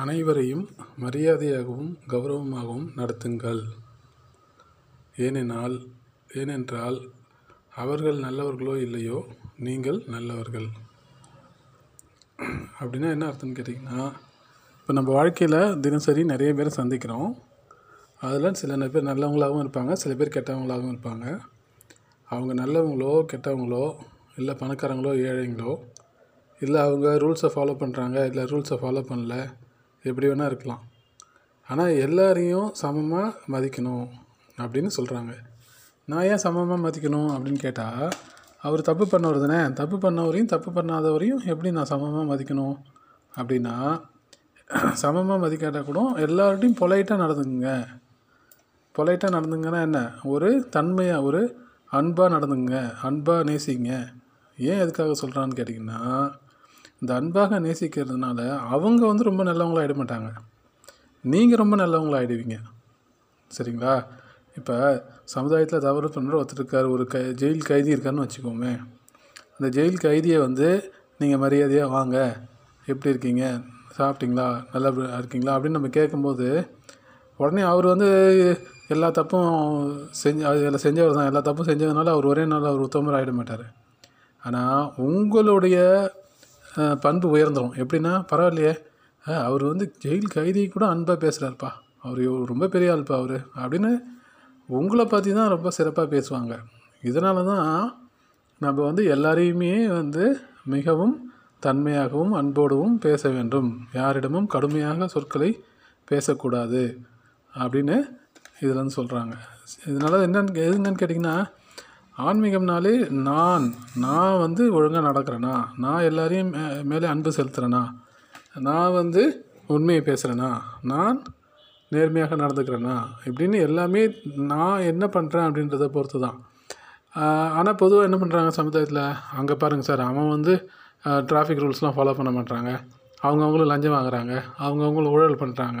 அனைவரையும் மரியாதையாகவும் கௌரவமாகவும் நடத்துங்கள். ஏனென்றால் ஏனென்றால் அவர்கள் நல்லவர்களோ இல்லையோ நீங்கள் நல்லவர்கள். அப்படின்னா என்ன அர்த்தம்னு கேட்டிங்கன்னா இப்போ நம்ம வாழ்க்கையில் தினசரி நிறைய பேரை சந்திக்கிறோம். அதில் சில பேர் நல்லவங்களாகவும் இருப்பாங்க சில பேர் கெட்டவங்களாகவும் இருப்பாங்க. அவங்க நல்லவங்களோ கெட்டவங்களோ இல்லை பணக்காரங்களோ ஏழைங்களோ இல்லை அவங்க ரூல்ஸை ஃபாலோ பண்ணுறாங்க இல்லை ரூல்ஸை ஃபாலோ பண்ணல எப்படி வேணால் இருக்கலாம். ஆனால் எல்லாரையும் சமமாக மதிக்கணும் அப்படின்னு சொல்கிறாங்க நான் ஏன் சமமாக மதிக்கணும் அப்படின்னு கேட்டால் அவர் தப்பு பண்ணவர் தானே. தப்பு பண்ணவரையும் தப்பு பண்ணாதவரையும் எப்படி நான் சமமாக மதிக்கணும்? அப்படின்னா சமமாக மதிக்காட்டால் கூட எல்லார்ட்டையும் பொலைட்டாக நடந்துக்குங்க. பொலைட்டாக நடந்துங்கன்னா என்ன? ஒரு தன்மையாக ஒரு அன்பாக நடந்துங்க அன்பாக நேசிங்க. ஏன் எதுக்காக சொல்கிறான்னு கேட்டிங்கன்னா இந்த அன்பாக நேசிக்கிறதுனால அவங்க வந்து ரொம்ப நல்லவங்களாக ஆகிட மாட்டாங்க நீங்கள் ரொம்ப நல்லவங்களாக ஆகிடுவீங்க சரிங்களா? இப்போ சமுதாயத்தில் தவறு பண்ணுற ஒருத்தர் இருக்கார் ஒரு க ஜெயில் கைதி இருக்காருன்னு வச்சுக்கோமே. அந்த ஜெயில் கைதியை வந்து நீங்கள் மரியாதையாக வாங்க. எப்படி இருக்கீங்க? சாப்பிட்டீங்களா? நல்லா இருக்கீங்களா? அப்படின்னு நம்ம கேட்கும்போது உடனே அவர் வந்து எல்லா தப்பும் செஞ்சு அதில் செஞ்சவர் தான் எல்லா தப்பும் செஞ்சதுனால அவர் ஒரே நாள் அவர் உத்தமர் ஆகிட மாட்டார் ஆனால் உங்களுடைய பண்பு உயர்ந்துடும் எப்படின்னா பரவாயில்லையே. அவர் வந்து ஜெயில் கைதி கூட அன்பாக பேசுகிறாருப்பா அவர் ரொம்ப பெரிய ஆள்ப்பா அவர். அப்படின்னு உங்களை பற்றி தான் ரொம்ப சிறப்பாக பேசுவாங்க. இதனால தான் நம்ம வந்து எல்லாரையுமே வந்து மிகவும் தன்மையாகவும் அன்போடவும் பேச வேண்டும். யாரிடமும் கடுமையாக சொற்களை பேசக்கூடாது அப்படின்னு இதில் வந்து சொல்கிறாங்க இதனால் என்னென்னு எது கேட்டிங்கன்னா ஆன்மீகம்னாலே நான் நான் வந்து ஒழுங்காக நடக்கிறேனா? நான் எல்லாரையும் மே- மேலே அன்பு செலுத்துகிறேனா நான் வந்து உண்மையை பேசுகிறேனா நான் நேர்மையாக நடந்துக்கிறேனா? இப்படின்னு எல்லாமே நான் என்ன பண்ணுறேன் அப்படின்றத பொறுத்து தான் ஆனால் பொதுவாக என்ன பண்ணுறாங்க சமுதாயத்தில்? அங்கே பாருங்கள் சார் அவன் வந்து டிராஃபிக் ரூல்ஸ்லாம் ஃபாலோ பண்ண மாட்டாங்க அவங்கவுங்களும் லஞ்சம் வாங்குறாங்க. அவங்கவுங்களும் ஊழல் பண்ணுறாங்க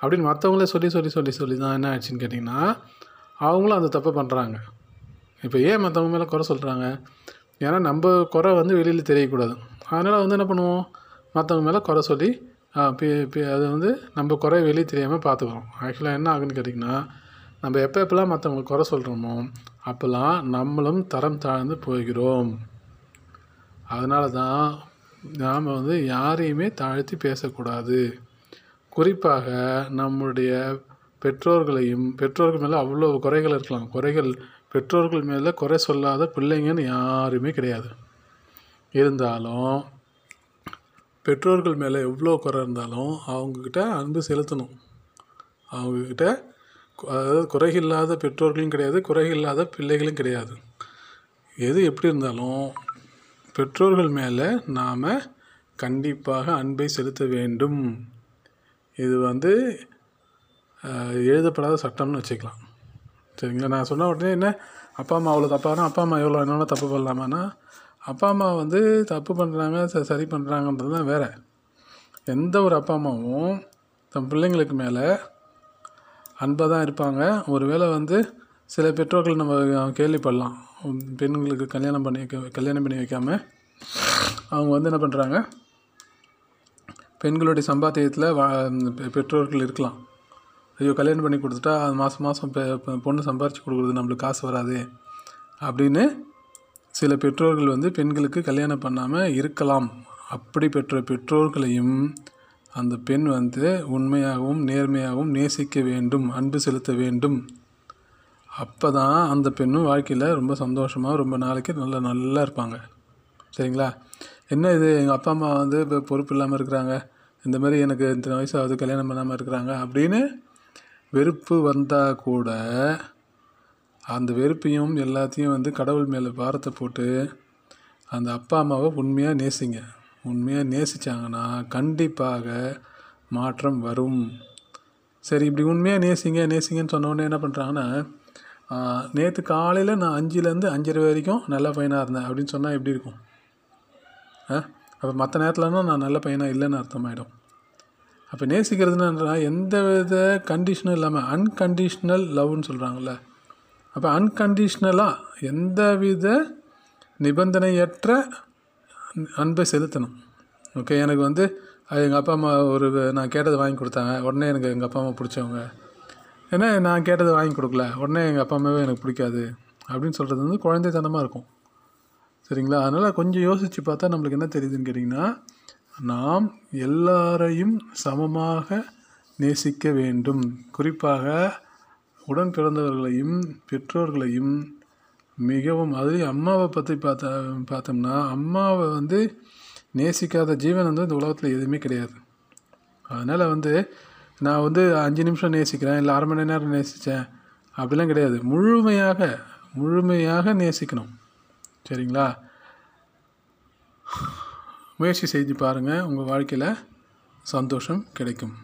அப்படின்னு மற்றவங்களே சொல்லி சொல்லி சொல்லி சொல்லி தான் என்ன ஆச்சுன்னு கேட்டிங்கன்னா அவங்களும் அந்த தப்பை பண்ணுறாங்க இப்போ ஏன் மற்றவங்க மேலே குறை சொல்கிறாங்க ஏன்னா நம்ம குறை வந்து வெளியில் தெரியக்கூடாது. அதனால் வந்து என்ன பண்ணுவோம்? மற்றவங்க மேலே குறை சொல்லி அது வந்து நம்ம குறை வெளியே தெரியாமல் பார்த்துக்கிறோம். ஆக்சுவலாக என்ன ஆகுன்னு கேட்டிங்கன்னா நம்ம எப்போ எப்போல்லாம் மற்றவங்க குறை சொல்கிறோமோ அப்போல்லாம் நம்மளும் தரம் தாழ்ந்து போகிறோம். அதனால தான் நாம் வந்து யாரையுமே தாழ்த்தி பேசக்கூடாது. குறிப்பாக நம்முடைய பெற்றோர்களையும் பெற்றோர்கள் மேலே அவ்வளோ குறைகள் இருக்கலாம். குறைகள் பெற்றோர்கள் மேலே குறை சொல்லாத பிள்ளைங்கன்னு யாருமே கிடையாது. இருந்தாலும் பெற்றோர்கள் மேலே எவ்வளோ குறை இருந்தாலும் அவங்கக்கிட்ட அன்பு செலுத்தணும். அவங்கக்கிட்ட அதாவது குறையில்லாத பெற்றோர்களும் கிடையாது குறையில்லாத பிள்ளைகளும் கிடையாது. எது எப்படி இருந்தாலும் பெற்றோர்கள் மேலே நாம் கண்டிப்பாக அன்பை செலுத்த வேண்டும். இது வந்து எழுதப்படாத சட்டம்னு வச்சுக்கலாம். சரிங்களா? நான் சொன்ன உடனே என்ன? அப்பா அம்மா அவ்வளோ தப்பானா அப்பா அம்மா எவ்வளோ என்னென்ன தப்பு பண்ணலாமான்னா அப்பா அம்மா வந்து தப்பு பண்ணுறாங்க ச சரி பண்ணுறாங்கன்றது தான் வேறு. எந்த ஒரு அப்பா அம்மாவும் தன் பிள்ளைங்களுக்கு மேலே அன்பாக தான் இருப்பாங்க. ஒருவேளை வந்து சில பெற்றோர்கள் நம்ம கேள்விப்படலாம். பெண்களுக்கு கல்யாணம் பண்ணி வைக்க கல்யாணம் பண்ணி வைக்காமல் அவங்க வந்து என்ன பண்ணுறாங்க பெண்களுடைய சம்பாத்தியத்தில் வா பெ- பெற்றோர்கள் இருக்கலாம். ஐயோ கல்யாணம் பண்ணி கொடுத்துட்டா அது மாதம் மாதம் பொண்ணு சம்பாரித்து கொடுக்குறது நம்மளுக்கு காசு வராது அப்படின்னு சில பெற்றோர்கள் வந்து பெண்களுக்கு கல்யாணம் பண்ணாமல் இருக்கலாம். அப்படி பெற்ற பெற்றோர்களையும் அந்த பெண் வந்து உண்மையாகவும் நேர்மையாகவும் நேசிக்க வேண்டும் அன்பு செலுத்த வேண்டும். அப்போ தான் அந்த பெண்ணும் வாழ்க்கையில் ரொம்ப சந்தோஷமாக ரொம்ப நாளைக்கு நல்லா நல்லா இருப்பாங்க. சரிங்களா? என்ன இது? எங்கள் அப்பா அம்மா வந்து இப்போ பொறுப்பு இல்லாமல் இருக்கிறாங்க. இந்த மாதிரி எனக்கு இத்தனை வயசாவது கல்யாணம் பண்ணாமல் இருக்கிறாங்க அப்படின்னு வெறுப்பு வந்தால் கூட அந்த வெறுப்பையும் எல்லாத்தையும் வந்து கடவுள் மேலே பாரத்தை போட்டு அந்த அப்பா அம்மாவை உண்மையாக நேசிங்க. உண்மையாக நேசிச்சாங்கன்னா கண்டிப்பாக மாற்றம் வரும். சரி இப்படி உண்மையாக நேசிங்க நேசிங்கன்னு சொன்னோடனே என்ன பண்ணுறாங்கன்னா நேற்று காலையில் நான் அஞ்சுலேருந்து அஞ்சரை வரைக்கும் நல்ல பையனாக இருந்தேன். அப்படின்னு சொன்னால் எப்படி இருக்கும்? ஆ அப்போ மற்ற நேரத்துலன்னா நான் நல்ல பையனாக இல்லைன்னு அர்த்தமாயிடும். அப்போ நேசிக்கிறதுனா எந்த வித கண்டிஷனும் இல்லாமல் அன்கண்டிஷ்னல் லவ்னு சொல்கிறாங்கல்ல அப்போ அன்கண்டிஷ்னலாக எந்த வித நிபந்தனையற்ற அன்பை செலுத்தணும். ஓகே எனக்கு வந்து எங்கள் அப்பா அம்மா ஒரு நான் கேட்டதை வாங்கி கொடுத்தாங்க. உடனே எனக்கு எங்கள் அப்பா அம்மா பிடிச்சவங்க. ஏன்னா நான் கேட்டதை வாங்கி கொடுக்கல. உடனே எங்கள் அப்பா அம்மாவே எனக்கு பிடிக்காது. அப்படின்னு சொல்கிறது வந்து குழந்தைத்தனமாக இருக்கும். சரிங்களா? அதனால் கொஞ்சம் யோசித்து பார்த்தா நம்மளுக்கு என்ன தெரியுதுன்னு கேட்டிங்கன்னா நாம் எல்லாரையும் சமமாக நேசிக்க வேண்டும். குறிப்பாக உடன் பிறந்தவர்களையும் பெற்றோர்களையும் மிகவும் அது அம்மாவை பற்றி பார்த்தா பார்த்தோம்னா அம்மாவை வந்து நேசிக்காத ஜீவன் வந்து இந்த உலகத்தில் எதுவுமே கிடையாது. அதனால் வந்து நான் வந்து அஞ்சு நிமிஷம் நேசிக்கிறேன் இல்லை அரை மணி நேரம் நேசித்தேன் அப்படிலாம் கிடையாது. முழுமையாக முழுமையாக நேசிக்கணும். சரிங்களா? முயற்சி செய்து பாருங்கள் உங்கள் வாழ்க்கையில் சந்தோஷம் கிடைக்கும்.